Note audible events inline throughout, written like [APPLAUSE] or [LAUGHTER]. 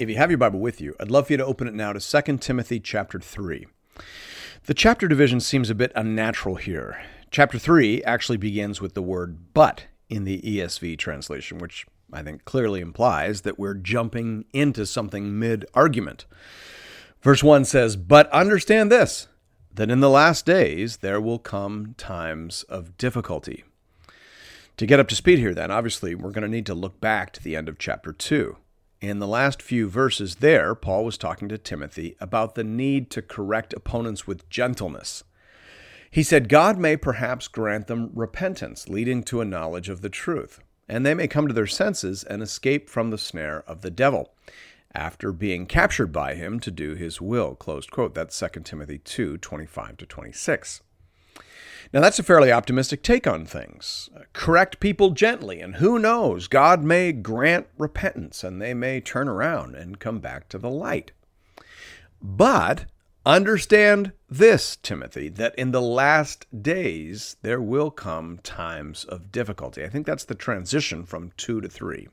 If you have your Bible with you, I'd love for you to open it now to 2 Timothy chapter 3. The chapter division seems a bit unnatural here. Chapter 3 actually begins with the word but in the ESV translation, which I think clearly implies that we're jumping into something mid argument. Verse 1 says, But understand this, that in the last days there will come times of difficulty. To get up to speed here, then, obviously, we're going to need to look back to the end of chapter 2. In the last few verses there, Paul was talking to Timothy about the need to correct opponents with gentleness. He said, God may perhaps grant them repentance, leading to a knowledge of the truth and they may come to their senses and escape from the snare of the devil after being captured by him to do his will. Closed quote. That's 2 Timothy 2 25 to 26. Now, that's a fairly optimistic take on things. Correct people gently, and who knows, God may grant repentance and they may turn around and come back to the light. But Understand this, Timothy, that in the last days there will come times of difficulty. I think that's the transition from two to three.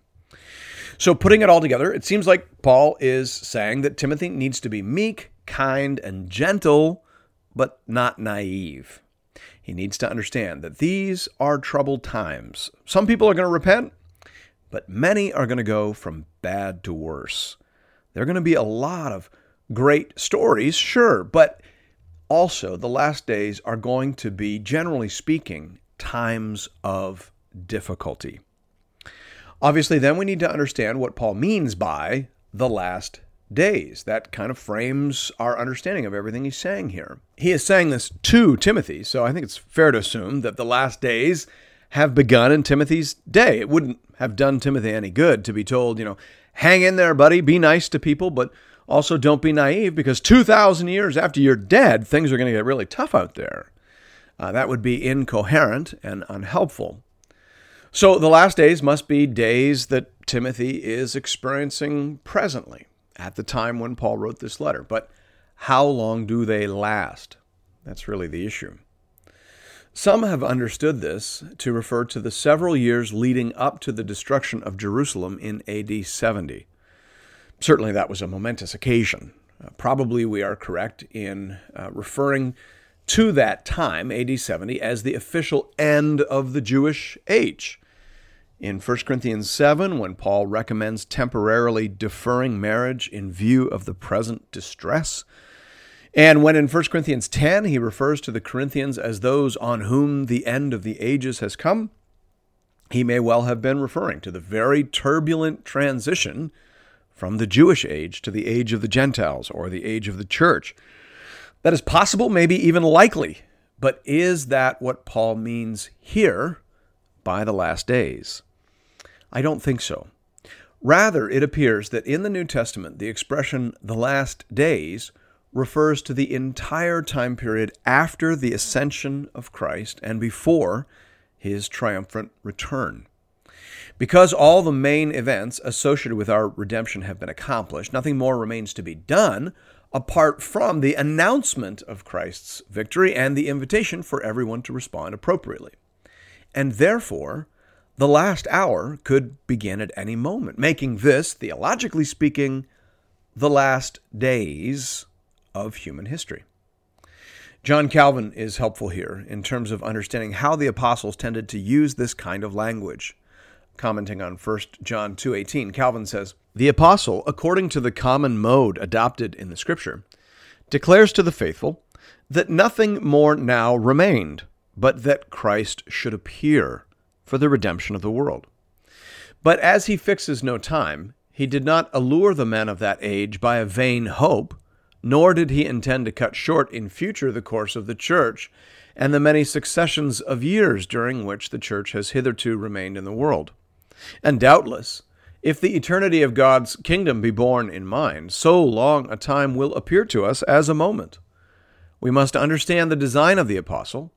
So, putting it all together, it seems like Paul is saying that Timothy needs to be meek, kind, and gentle, but not naive. He needs to understand that these are troubled times. Some people are going to repent, but many are going to go from bad to worse. There are going to be a lot of great stories, sure, but also the last days are going to be, generally speaking, times of difficulty. Obviously, then we need to understand what Paul means by the last days. That kind of frames our understanding of everything he's saying here. He is saying this to Timothy, so I think it's fair to assume that the last days have begun in Timothy's day. It wouldn't have done Timothy any good to be told, you know, hang in there, buddy, be nice to people, but also, don't be naive because 2,000 years after you're dead, things are going to get really tough out there. Uh, that would be incoherent and unhelpful. So, the last days must be days that Timothy is experiencing presently at the time when Paul wrote this letter. But how long do they last? That's really the issue. Some have understood this to refer to the several years leading up to the destruction of Jerusalem in AD 70. Certainly, that was a momentous occasion. Uh, probably we are correct in uh, referring to that time, AD 70, as the official end of the Jewish age. In 1 Corinthians 7, when Paul recommends temporarily deferring marriage in view of the present distress, and when in 1 Corinthians 10 he refers to the Corinthians as those on whom the end of the ages has come, he may well have been referring to the very turbulent transition from the Jewish age to the age of the Gentiles or the age of the church. That is possible, maybe even likely, but is that what Paul means here by the last days? I don't think so. Rather, it appears that in the New Testament, the expression the last days refers to the entire time period after the ascension of Christ and before his triumphant return. Because all the main events associated with our redemption have been accomplished, nothing more remains to be done apart from the announcement of Christ's victory and the invitation for everyone to respond appropriately. And therefore, the last hour could begin at any moment, making this, theologically speaking, the last days of human history. John Calvin is helpful here in terms of understanding how the apostles tended to use this kind of language commenting on 1 John 2:18, Calvin says, "The apostle, according to the common mode adopted in the scripture, declares to the faithful that nothing more now remained, but that Christ should appear for the redemption of the world. But as he fixes no time, he did not allure the men of that age by a vain hope, nor did he intend to cut short in future the course of the church and the many successions of years during which the church has hitherto remained in the world. And doubtless, If the eternity of God's kingdom be borne in mind, so long a time will appear to us as a moment. We must understand the design of the apostle,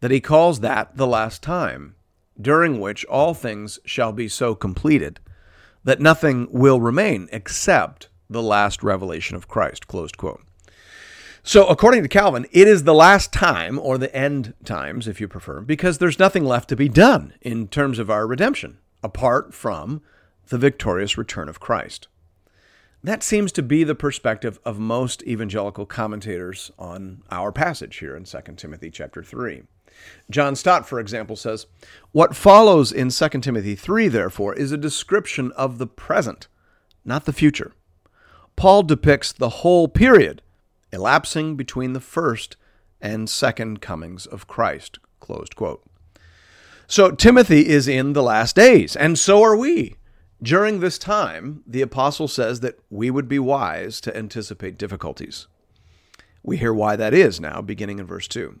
that he calls that the last time, during which all things shall be so completed that nothing will remain except the last revelation of Christ. Closed quote. So, according to Calvin, it is the last time, or the end times, if you prefer, because there's nothing left to be done in terms of our redemption, apart from the victorious return of Christ. That seems to be the perspective of most evangelical commentators on our passage here in 2 Timothy chapter 3. John Stott, for example, says, What follows in 2 Timothy 3, therefore, is a description of the present, not the future. Paul depicts the whole period elapsing between the first and second comings of Christ. Closed quote. So Timothy is in the last days, and so are we. During this time, the apostle says that we would be wise to anticipate difficulties. We hear why that is now, beginning in verse 2.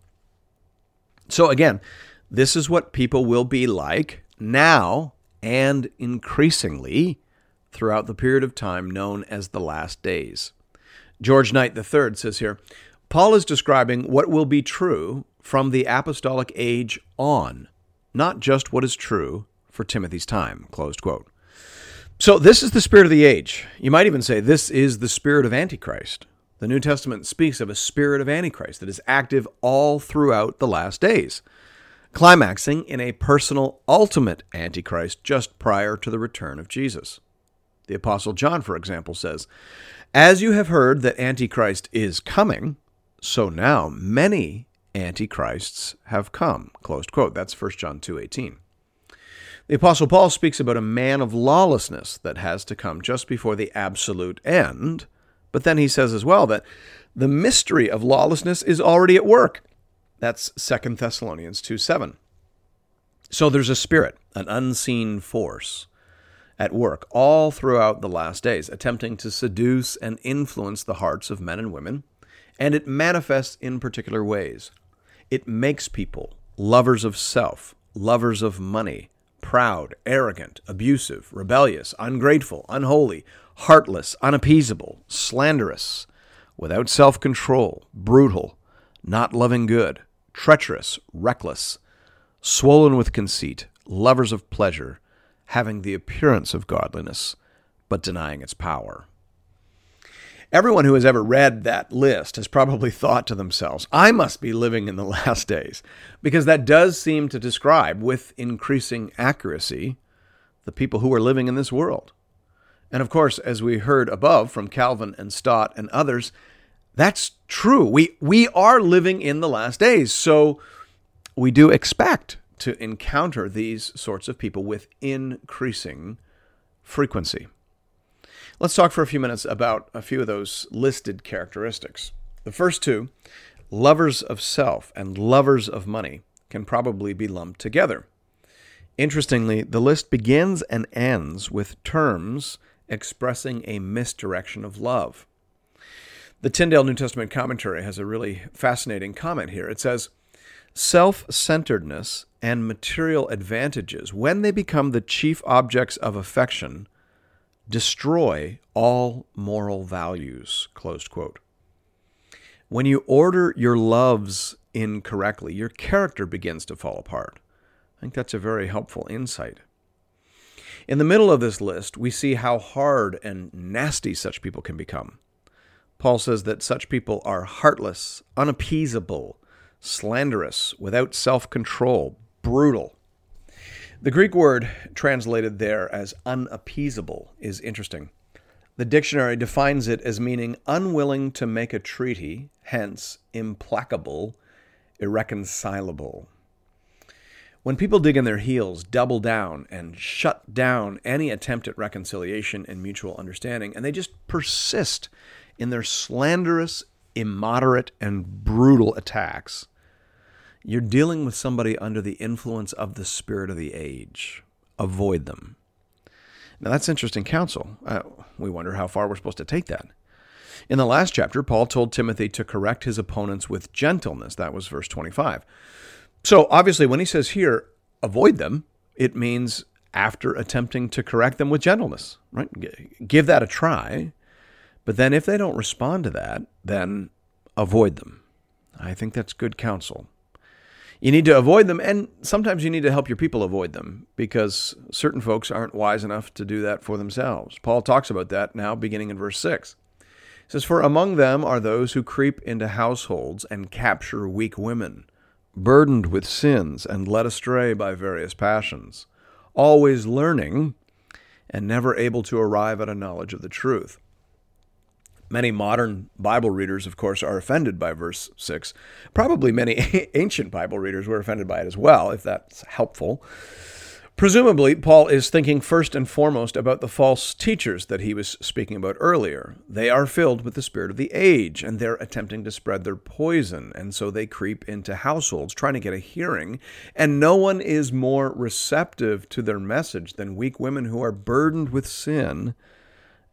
So, again, this is what people will be like now and increasingly throughout the period of time known as the last days. George Knight III says here Paul is describing what will be true from the apostolic age on, not just what is true for Timothy's time. Closed quote. So, this is the spirit of the age. You might even say this is the spirit of Antichrist. The New Testament speaks of a spirit of Antichrist that is active all throughout the last days, climaxing in a personal, ultimate Antichrist just prior to the return of Jesus. The Apostle John, for example, says, As you have heard that Antichrist is coming, so now many antichrists have come. Closed quote. That's 1 John 2:18. The apostle Paul speaks about a man of lawlessness that has to come just before the absolute end but then he says as well that the mystery of lawlessness is already at work. That's 2 Thessalonians 2 7. So there's a spirit, an unseen force at work all throughout the last days, attempting to seduce and influence the hearts of men and women, and it manifests in particular ways. It makes people lovers of self, lovers of money, proud, arrogant, abusive, rebellious, ungrateful, unholy, heartless, unappeasable, slanderous, without self control, brutal, not loving good, treacherous, reckless, swollen with conceit, lovers of pleasure, having the appearance of godliness, but denying its power. Everyone who has ever read that list has probably thought to themselves, I must be living in the [LAUGHS] last days, because that does seem to describe with increasing accuracy the people who are living in this world. And of course, as we heard above from Calvin and Stott and others, that's true. We we are living in the last days. So we do expect to encounter these sorts of people with increasing frequency. Let's talk for a few minutes about a few of those listed characteristics. The first two, lovers of self and lovers of money, can probably be lumped together. Interestingly, the list begins and ends with terms expressing a misdirection of love. The Tyndale New Testament commentary has a really fascinating comment here. It says, Self centeredness and material advantages, when they become the chief objects of affection, destroy all moral values. When you order your loves incorrectly, your character begins to fall apart. I think that's a very helpful insight. In the middle of this list, we see how hard and nasty such people can become. Paul says that such people are heartless, unappeasable, slanderous, without self control, brutal. The Greek word translated there as unappeasable is interesting. The dictionary defines it as meaning unwilling to make a treaty, hence implacable, irreconcilable. When people dig in their heels, double down, and shut down any attempt at reconciliation and mutual understanding, and they just persist in their slanderous, immoderate, and brutal attacks, you're dealing with somebody under the influence of the spirit of the age. Avoid them. Now, that's interesting counsel. Uh, we wonder how far we're supposed to take that. In the last chapter, Paul told Timothy to correct his opponents with gentleness. That was verse 25. So, obviously, when he says here, avoid them, it means after attempting to correct them with gentleness, right? Give that a try. But then if they don't respond to that, then avoid them. I think that's good counsel. You need to avoid them, and sometimes you need to help your people avoid them because certain folks aren't wise enough to do that for themselves. Paul talks about that now, beginning in verse 6. He says, For among them are those who creep into households and capture weak women, burdened with sins and led astray by various passions, always learning and never able to arrive at a knowledge of the truth. Many modern Bible readers, of course, are offended by verse 6. Probably many [LAUGHS] ancient Bible readers were offended by it as well, if that's helpful. Presumably, Paul is thinking first and foremost about the false teachers that he was speaking about earlier. They are filled with the spirit of the age, and they're attempting to spread their poison, and so they creep into households trying to get a hearing, and no one is more receptive to their message than weak women who are burdened with sin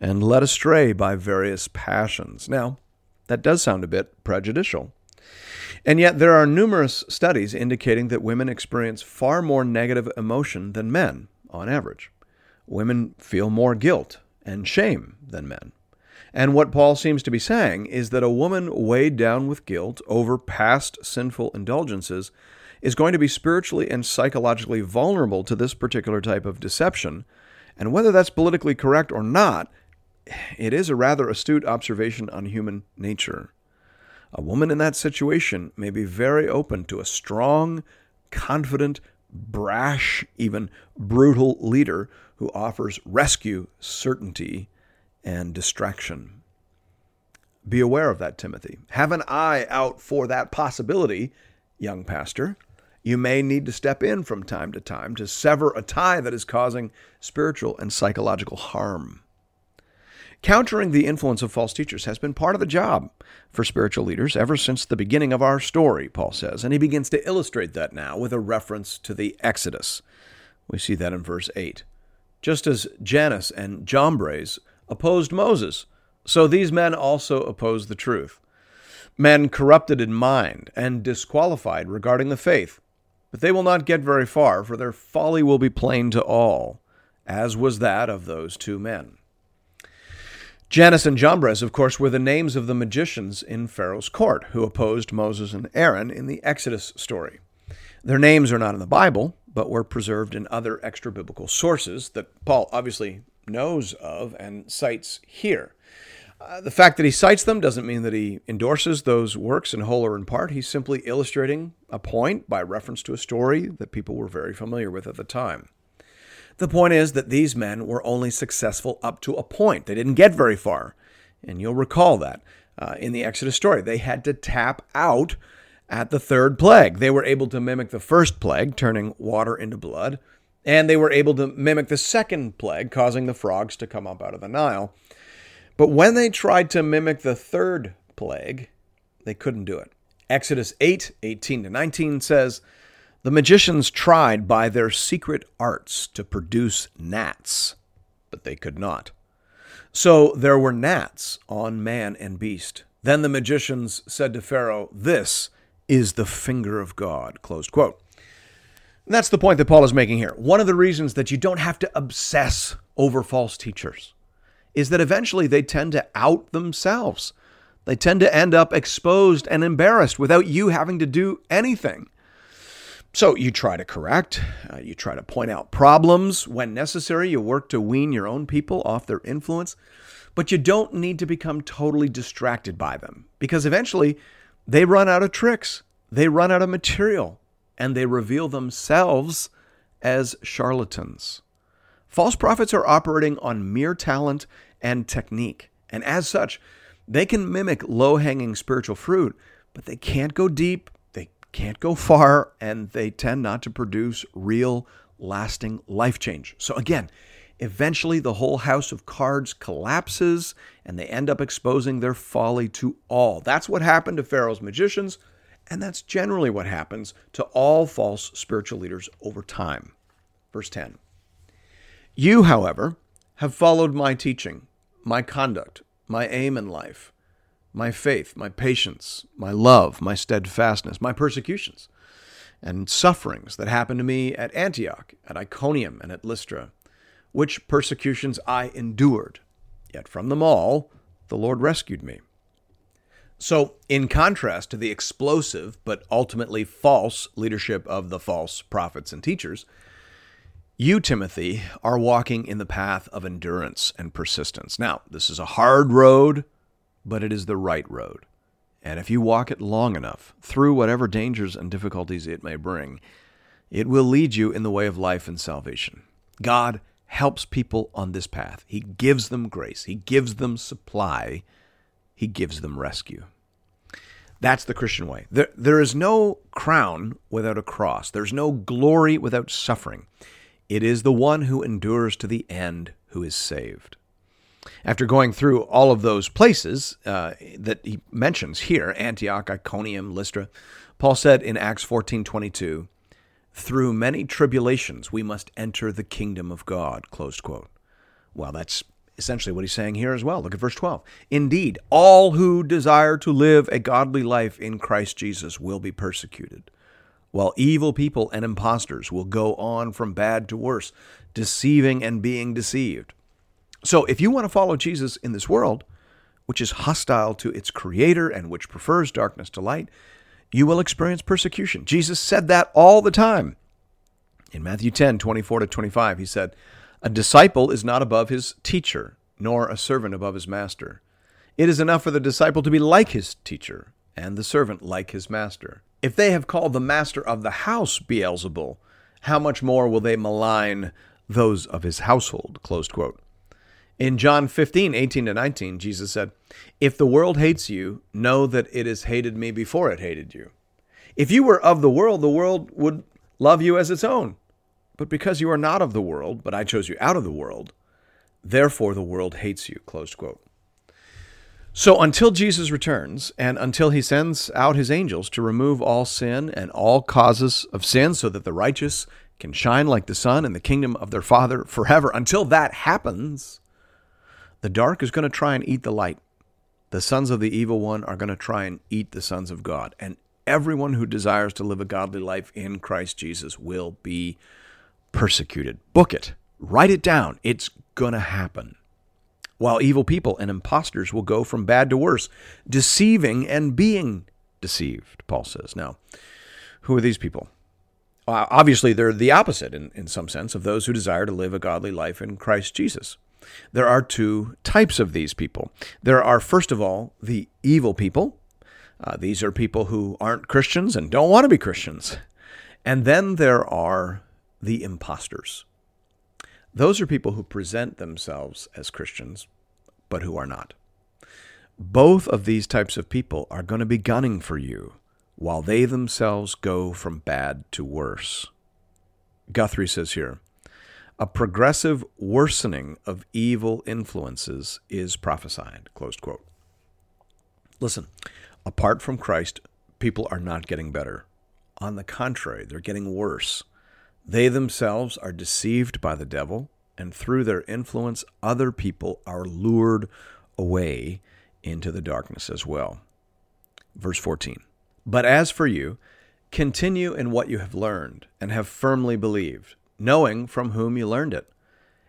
and led astray by various passions. Now, that does sound a bit prejudicial. And yet, there are numerous studies indicating that women experience far more negative emotion than men, on average. Women feel more guilt and shame than men. And what Paul seems to be saying is that a woman weighed down with guilt over past sinful indulgences is going to be spiritually and psychologically vulnerable to this particular type of deception. And whether that's politically correct or not it is a rather astute observation on human nature. A woman in that situation may be very open to a strong, confident, brash, even brutal leader who offers rescue, certainty, and distraction. Be aware of that, Timothy. Have an eye out for that possibility, young pastor. You may need to step in from time to time to sever a tie that is causing spiritual and psychological harm. Countering the influence of false teachers has been part of the job for spiritual leaders ever since the beginning of our story, Paul says, and he begins to illustrate that now with a reference to the Exodus. We see that in verse 8. Just as Jannes and Jambres opposed Moses, so these men also oppose the truth. Men corrupted in mind and disqualified regarding the faith, but they will not get very far, for their folly will be plain to all, as was that of those two men. Jannes and Jambres, of course, were the names of the magicians in Pharaoh's court who opposed Moses and Aaron in the Exodus story. Their names are not in the Bible, but were preserved in other extra biblical sources that Paul obviously knows of and cites here. Uh, the fact that he cites them doesn't mean that he endorses those works in whole or in part. He's simply illustrating a point by reference to a story that people were very familiar with at the time. The point is that these men were only successful up to a point. They didn't get very far. And you'll recall that uh, in the Exodus story. They had to tap out at the third plague. They were able to mimic the first plague, turning water into blood, and they were able to mimic the second plague, causing the frogs to come up out of the Nile. But when they tried to mimic the third plague, they couldn't do it. Exodus 8 18 to 19 says, the magicians tried by their secret arts to produce gnats, but they could not. So there were gnats on man and beast. Then the magicians said to Pharaoh, This is the finger of God. Closed quote. And that's the point that Paul is making here. One of the reasons that you don't have to obsess over false teachers is that eventually they tend to out themselves. They tend to end up exposed and embarrassed without you having to do anything. So you try to correct, uh, you try to point out problems. When necessary, you work to wean your own people off their influence. But you don't need to become totally distracted by them because eventually they run out of tricks, they run out of material, and they reveal themselves as charlatans. False prophets are operating on mere talent and technique, and as such, they can mimic low hanging spiritual fruit, but they can't go deep can't go far and they tend not to produce real, lasting life change. So, again, eventually the whole house of cards collapses and they end up exposing their folly to all. That's what happened to Pharaoh's magicians, and that's generally what happens to all false spiritual leaders over time. Verse 10 You, however, have followed my teaching, my conduct, my aim in life my faith, my patience, my love, my steadfastness, my persecutions, and sufferings that happened to me at Antioch, at Iconium, and at Lystra, which persecutions I endured. Yet from them all the Lord rescued me. So, in contrast to the explosive but ultimately false leadership of the false prophets and teachers, you, Timothy, are walking in the path of endurance and persistence. Now, this is a hard road but it is the right road. And if you walk it long enough, through whatever dangers and difficulties it may bring, it will lead you in the way of life and salvation. God helps people on this path. He gives them grace, He gives them supply, He gives them rescue. That's the Christian way. There, there is no crown without a cross, there's no glory without suffering. It is the one who endures to the end who is saved. After going through all of those places uh, that he mentions here, Antioch, Iconium, Lystra, Paul said in Acts 14:22, "Through many tribulations we must enter the kingdom of God." Closed quote. Well, that's essentially what he's saying here as well. Look at verse 12. Indeed, all who desire to live a godly life in Christ Jesus will be persecuted, while evil people and impostors will go on from bad to worse, deceiving and being deceived. So if you want to follow Jesus in this world, which is hostile to its creator and which prefers darkness to light, you will experience persecution. Jesus said that all the time. In Matthew 10, 24 to 25, he said, A disciple is not above his teacher, nor a servant above his master. It is enough for the disciple to be like his teacher, and the servant like his master. If they have called the master of the house Beelzebul, how much more will they malign those of his household? Closed quote. In John 15, 18 to 19, Jesus said, If the world hates you, know that it has hated me before it hated you. If you were of the world, the world would love you as its own. But because you are not of the world, but I chose you out of the world, therefore the world hates you. Quote. So until Jesus returns and until he sends out his angels to remove all sin and all causes of sin so that the righteous can shine like the sun in the kingdom of their Father forever, until that happens, the dark is going to try and eat the light. The sons of the evil one are going to try and eat the sons of God. And everyone who desires to live a godly life in Christ Jesus will be persecuted. Book it, write it down. It's going to happen. While evil people and impostors will go from bad to worse, deceiving and being deceived, Paul says. Now, who are these people? obviously, they're the opposite in, in some sense of those who desire to live a godly life in Christ Jesus. There are two types of these people. There are, first of all, the evil people. Uh, these are people who aren't Christians and don't want to be Christians. And then there are the imposters. Those are people who present themselves as Christians, but who are not. Both of these types of people are going to be gunning for you while they themselves go from bad to worse. Guthrie says here a progressive worsening of evil influences is prophesied. Closed quote. Listen, apart from Christ, people are not getting better. On the contrary, they're getting worse. They themselves are deceived by the devil, and through their influence, other people are lured away into the darkness as well. Verse 14 But as for you, continue in what you have learned and have firmly believed knowing from whom you learned it,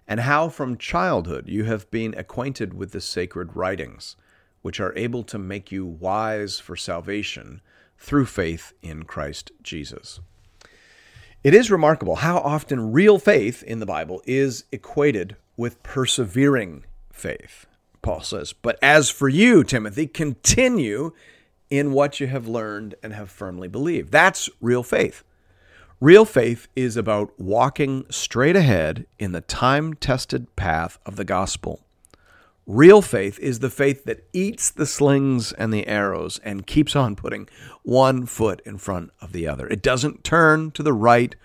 and how from childhood you have been acquainted with the sacred writings, which are able to make you wise for salvation through faith in Christ Jesus. It is remarkable how often real faith in the Bible is equated with persevering faith. Paul says, But as for you, Timothy, continue in what you have learned and have firmly believed. That's real faith. Real faith is about walking straight ahead in the time tested path of the gospel. Real faith is the faith that eats the slings and the arrows and keeps on putting one foot in front of the other. It doesn't turn to the right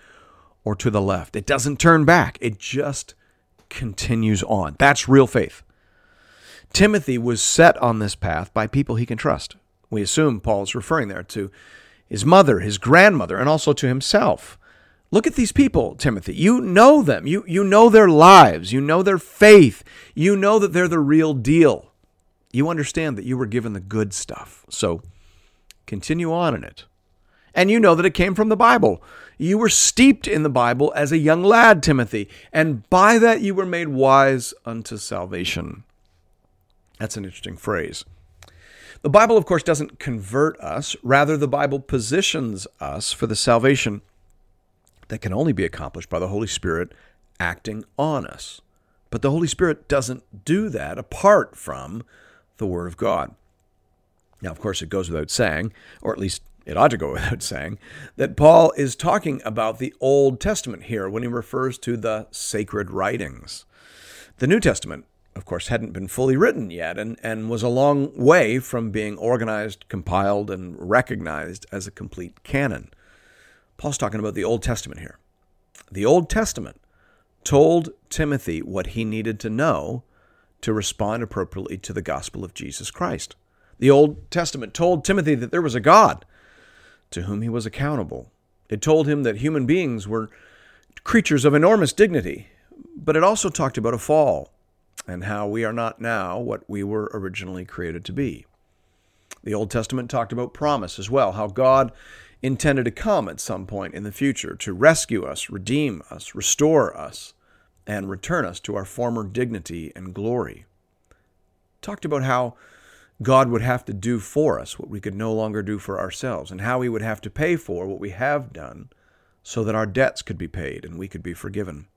or to the left, it doesn't turn back. It just continues on. That's real faith. Timothy was set on this path by people he can trust. We assume Paul is referring there to his mother, his grandmother, and also to himself. Look at these people, Timothy. You know them. You, you know their lives. You know their faith. You know that they're the real deal. You understand that you were given the good stuff. So continue on in it. And you know that it came from the Bible. You were steeped in the Bible as a young lad, Timothy, and by that you were made wise unto salvation. That's an interesting phrase. The Bible, of course, doesn't convert us. Rather, the Bible positions us for the salvation that can only be accomplished by the Holy Spirit acting on us. But the Holy Spirit doesn't do that apart from the Word of God. Now, of course, it goes without saying, or at least it ought to go [LAUGHS] without saying, that Paul is talking about the Old Testament here when he refers to the sacred writings. The New Testament, of course, hadn't been fully written yet and, and was a long way from being organized, compiled, and recognized as a complete canon. Paul's talking about the Old Testament here. The Old Testament told Timothy what he needed to know to respond appropriately to the gospel of Jesus Christ. The Old Testament told Timothy that there was a God to whom he was accountable. It told him that human beings were creatures of enormous dignity, but it also talked about a fall and how we are not now what we were originally created to be. The Old Testament talked about promise as well, how God intended to come at some point in the future to rescue us, redeem us, restore us, and return us to our former dignity and glory. Talked about how God would have to do for us what we could no longer do for ourselves, and how He would have to pay for what we have done so that our debts could be paid and we could be forgiven.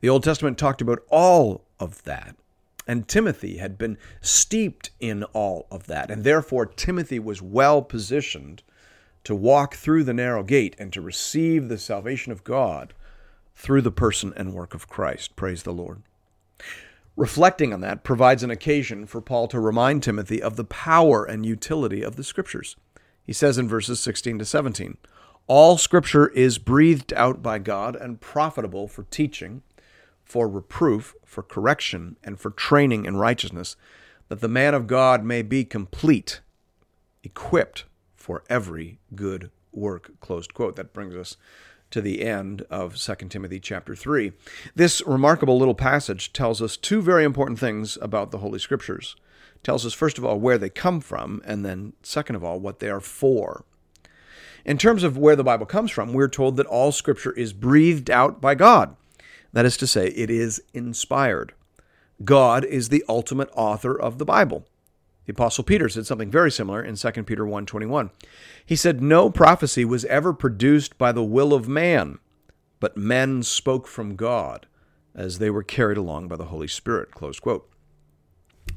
The Old Testament talked about all of that, and Timothy had been steeped in all of that, and therefore Timothy was well positioned to walk through the narrow gate and to receive the salvation of God through the person and work of Christ. Praise the Lord. Reflecting on that provides an occasion for Paul to remind Timothy of the power and utility of the Scriptures. He says in verses 16 to 17, All Scripture is breathed out by God and profitable for teaching, for reproof, for correction, and for training in righteousness, that the man of God may be complete, equipped for every good work. Closed quote. That brings us to the end of 2 Timothy chapter 3. This remarkable little passage tells us two very important things about the Holy Scriptures. It tells us, first of all, where they come from, and then, second of all, what they are for. In terms of where the Bible comes from, we're told that all Scripture is breathed out by God. That is to say, it is inspired. God is the ultimate author of the Bible. The apostle Peter said something very similar in 2 Peter 1:21. He said no prophecy was ever produced by the will of man, but men spoke from God as they were carried along by the Holy Spirit. Close quote.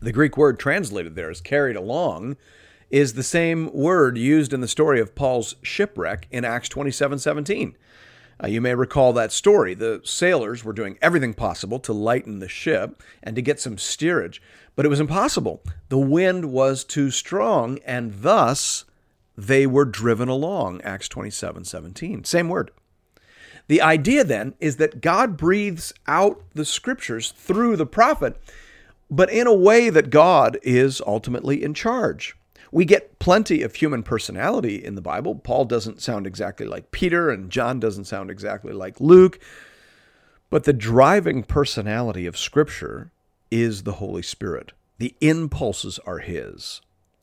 The Greek word translated there as carried along is the same word used in the story of Paul's shipwreck in Acts 27:17. Uh, you may recall that story. The sailors were doing everything possible to lighten the ship and to get some steerage, but it was impossible. The wind was too strong, and thus they were driven along. Acts 27 17. Same word. The idea then is that God breathes out the scriptures through the prophet, but in a way that God is ultimately in charge. We get plenty of human personality in the Bible. Paul doesn't sound exactly like Peter, and John doesn't sound exactly like Luke. But the driving personality of Scripture is the Holy Spirit. The impulses are His,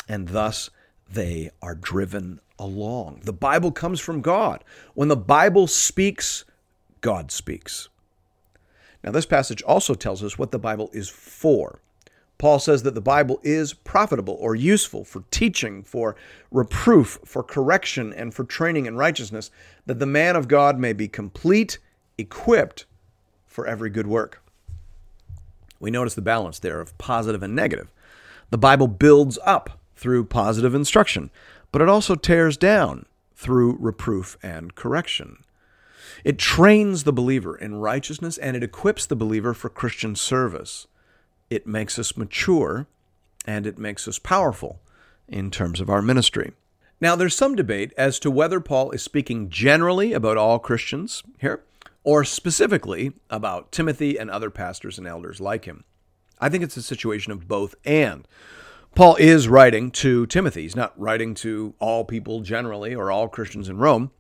and thus they are driven along. The Bible comes from God. When the Bible speaks, God speaks. Now, this passage also tells us what the Bible is for. Paul says that the Bible is profitable or useful for teaching, for reproof, for correction, and for training in righteousness, that the man of God may be complete, equipped for every good work. We notice the balance there of positive and negative. The Bible builds up through positive instruction, but it also tears down through reproof and correction. It trains the believer in righteousness and it equips the believer for Christian service. It makes us mature and it makes us powerful in terms of our ministry. Now, there's some debate as to whether Paul is speaking generally about all Christians here or specifically about Timothy and other pastors and elders like him. I think it's a situation of both and. Paul is writing to Timothy. He's not writing to all people generally or all Christians in Rome.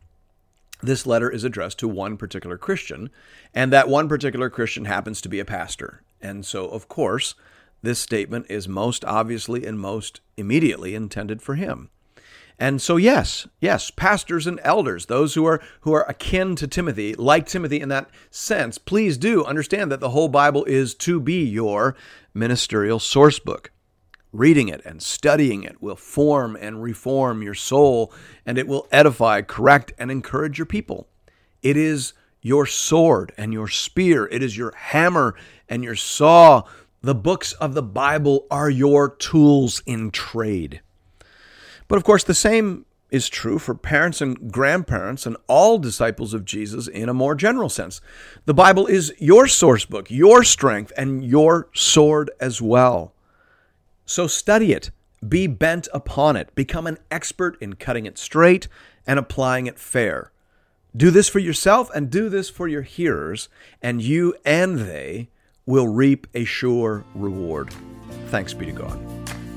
This letter is addressed to one particular Christian, and that one particular Christian happens to be a pastor. And so, of course, this statement is most obviously and most immediately intended for him. And so yes, yes, pastors and elders, those who are who are akin to Timothy, like Timothy in that sense, please do understand that the whole Bible is to be your ministerial source book. Reading it and studying it will form and reform your soul, and it will edify, correct, and encourage your people. It is your sword and your spear, it is your hammer and your saw. The books of the Bible are your tools in trade. But of course, the same is true for parents and grandparents and all disciples of Jesus in a more general sense. The Bible is your source book, your strength, and your sword as well. So study it, be bent upon it, become an expert in cutting it straight and applying it fair. Do this for yourself and do this for your hearers, and you and they will reap a sure reward. Thanks be to God.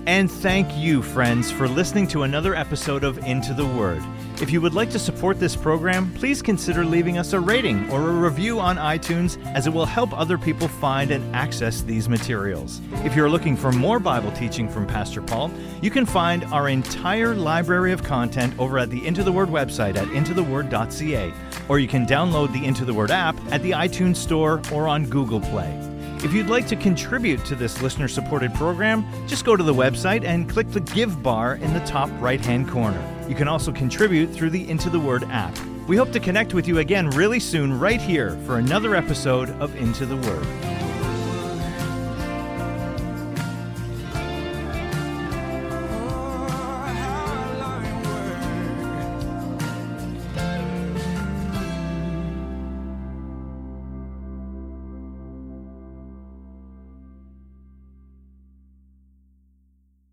And thank you, friends, for listening to another episode of Into the Word. If you would like to support this program, please consider leaving us a rating or a review on iTunes, as it will help other people find and access these materials. If you're looking for more Bible teaching from Pastor Paul, you can find our entire library of content over at the Into the Word website at intotheword.ca, or you can download the Into the Word app at the iTunes Store or on Google Play. If you'd like to contribute to this listener supported program, just go to the website and click the Give bar in the top right hand corner. You can also contribute through the Into the Word app. We hope to connect with you again really soon, right here, for another episode of Into the Word.